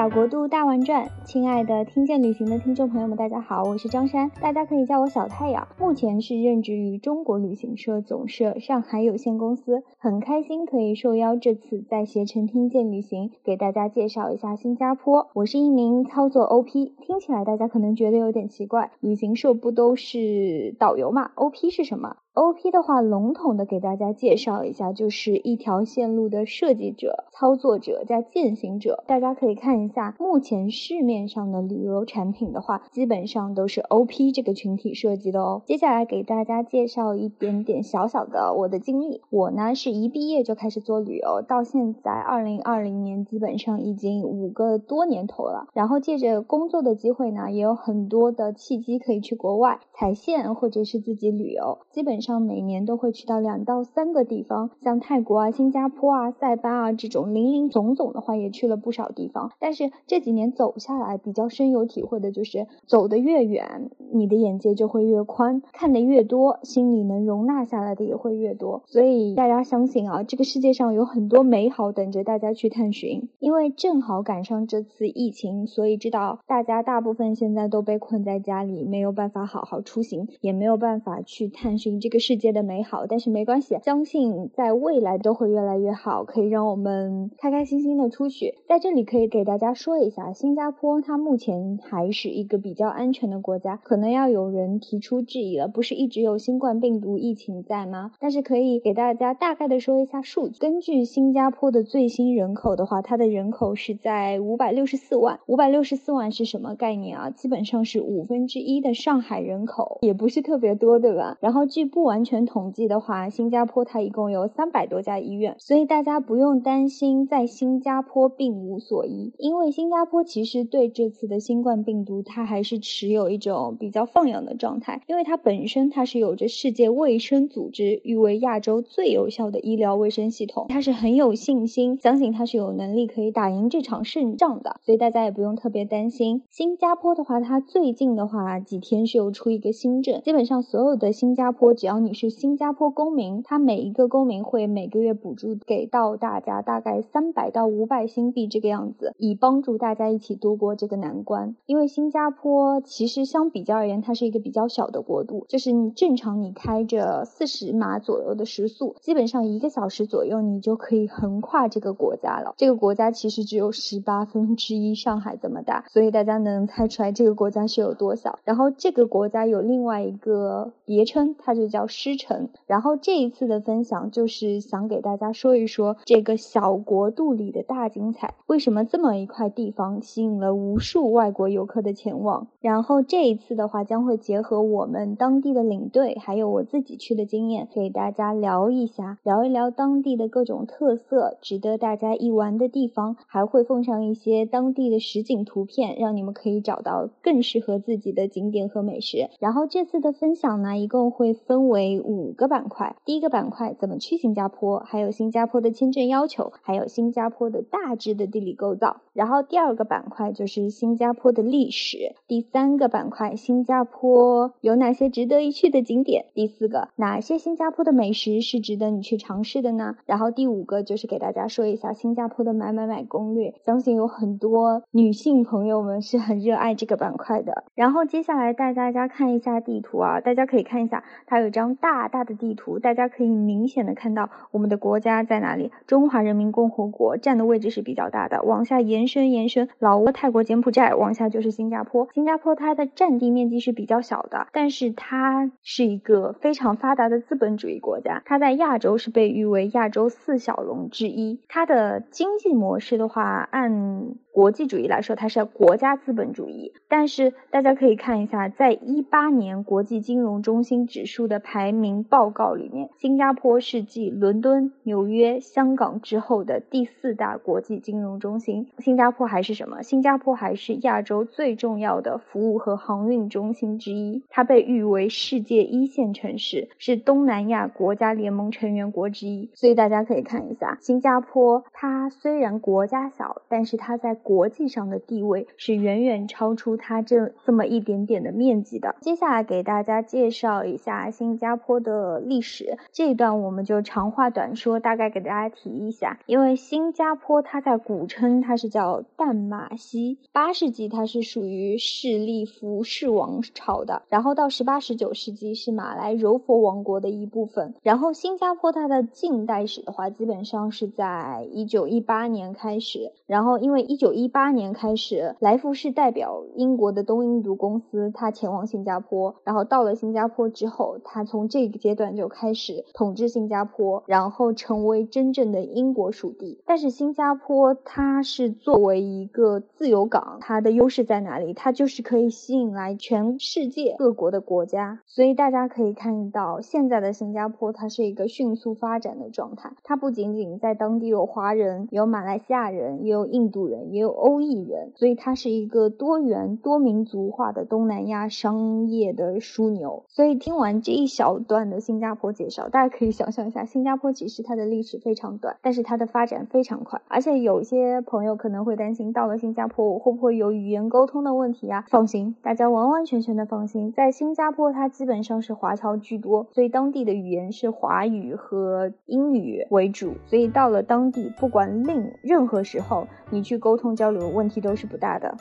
小国度大玩转，亲爱的听见旅行的听众朋友们，大家好，我是张珊，大家可以叫我小太阳。目前是任职于中国旅行社总社上海有限公司，很开心可以受邀这次在携程听见旅行给大家介绍一下新加坡。我是一名操作 OP，听起来大家可能觉得有点奇怪，旅行社不都是导游嘛？OP 是什么？OP 的话，笼统的给大家介绍一下，就是一条线路的设计者、操作者加践行者。大家可以看一下，目前市面上的旅游产品的话，基本上都是 OP 这个群体设计的哦。接下来给大家介绍一点点小小的我的经历。我呢是一毕业就开始做旅游，到现在二零二零年，基本上已经五个多年头了。然后借着工作的机会呢，也有很多的契机可以去国外踩线或者是自己旅游，基本。上像每年都会去到两到三个地方，像泰国啊、新加坡啊、塞班啊这种零零总总的话，也去了不少地方。但是这几年走下来，比较深有体会的就是，走得越远，你的眼界就会越宽，看得越多，心里能容纳下来的也会越多。所以大家相信啊，这个世界上有很多美好等着大家去探寻。因为正好赶上这次疫情，所以知道大家大部分现在都被困在家里，没有办法好好出行，也没有办法去探寻这。这个世界的美好，但是没关系，相信在未来都会越来越好，可以让我们开开心心的出去。在这里可以给大家说一下，新加坡它目前还是一个比较安全的国家，可能要有人提出质疑了，不是一直有新冠病毒疫情在吗？但是可以给大家大概的说一下数据。根据新加坡的最新人口的话，它的人口是在五百六十四万，五百六十四万是什么概念啊？基本上是五分之一的上海人口，也不是特别多，对吧？然后据不。不完全统计的话，新加坡它一共有三百多家医院，所以大家不用担心在新加坡病无所医，因为新加坡其实对这次的新冠病毒它还是持有一种比较放养的状态，因为它本身它是有着世界卫生组织誉为亚洲最有效的医疗卫生系统，它是很有信心，相信它是有能力可以打赢这场胜仗的，所以大家也不用特别担心。新加坡的话，它最近的话几天是有出一个新政，基本上所有的新加坡只要只要你是新加坡公民，他每一个公民会每个月补助给到大家大概三百到五百新币这个样子，以帮助大家一起度过这个难关。因为新加坡其实相比较而言，它是一个比较小的国度，就是你正常你开着四十码左右的时速，基本上一个小时左右你就可以横跨这个国家了。这个国家其实只有十八分之一上海这么大，所以大家能猜出来这个国家是有多小。然后这个国家有另外一个别称，它就叫。叫师城，然后这一次的分享就是想给大家说一说这个小国度里的大精彩，为什么这么一块地方吸引了无数外国游客的前往？然后这一次的话将会结合我们当地的领队，还有我自己去的经验，给大家聊一下，聊一聊当地的各种特色，值得大家一玩的地方，还会奉上一些当地的实景图片，让你们可以找到更适合自己的景点和美食。然后这次的分享呢，一共会分。为五个板块，第一个板块怎么去新加坡，还有新加坡的签证要求，还有新加坡的大致的地理构造。然后第二个板块就是新加坡的历史，第三个板块新加坡有哪些值得一去的景点，第四个哪些新加坡的美食是值得你去尝试的呢？然后第五个就是给大家说一下新加坡的买买买攻略，相信有很多女性朋友们是很热爱这个板块的。然后接下来带大家看一下地图啊，大家可以看一下，它有张。张大大的地图，大家可以明显的看到我们的国家在哪里。中华人民共和国占的位置是比较大的，往下延伸延伸，老挝、泰国、柬埔寨，往下就是新加坡。新加坡它的占地面积是比较小的，但是它是一个非常发达的资本主义国家，它在亚洲是被誉为亚洲四小龙之一。它的经济模式的话，按国际主义来说，它是国家资本主义。但是大家可以看一下，在一八年国际金融中心指数的排名报告里面，新加坡是继伦敦、纽约、香港之后的第四大国际金融中心。新加坡还是什么？新加坡还是亚洲最重要的服务和航运中心之一。它被誉为世界一线城市，是东南亚国家联盟成员国之一。所以大家可以看一下，新加坡它虽然国家小，但是它在国际上的地位是远远超出它这这么一点点的面积的。接下来给大家介绍一下新新加坡的历史。这一段我们就长话短说，大概给大家提一下。因为新加坡它在古称它是叫淡马锡，八世纪它是属于势利福氏王朝的，然后到十八十九世纪是马来柔佛王国的一部分。然后新加坡它的近代史的话，基本上是在一九一八年开始，然后因为一九一八年开始，来福士代表英国的东印度公司，他前往新加坡，然后到了新加坡之后，他从这个阶段就开始统治新加坡，然后成为真正的英国属地。但是新加坡它是作为一个自由港，它的优势在哪里？它就是可以吸引来全世界各国的国家，所以大家可以看到，现在的新加坡它是一个迅速发展的状态。它不仅仅在当地有华人，有马来西亚人，也有印度人，也有欧裔人，所以它是一个多元多民族化的东南亚商业的枢纽。所以听完这一小段的新加坡介绍，大家可以想象一下，新加坡其实它的历史非常短，但是它的发展非常快。而且有些朋友可能会担心，到了新加坡我会不会有语言沟通的问题啊？放心，大家完完全全的放心，在新加坡它基本上是华侨居多，所以当地的语言是华语和英语为主。所以到了当地，不管令任何时候，你去沟通交流，问题都是不大的。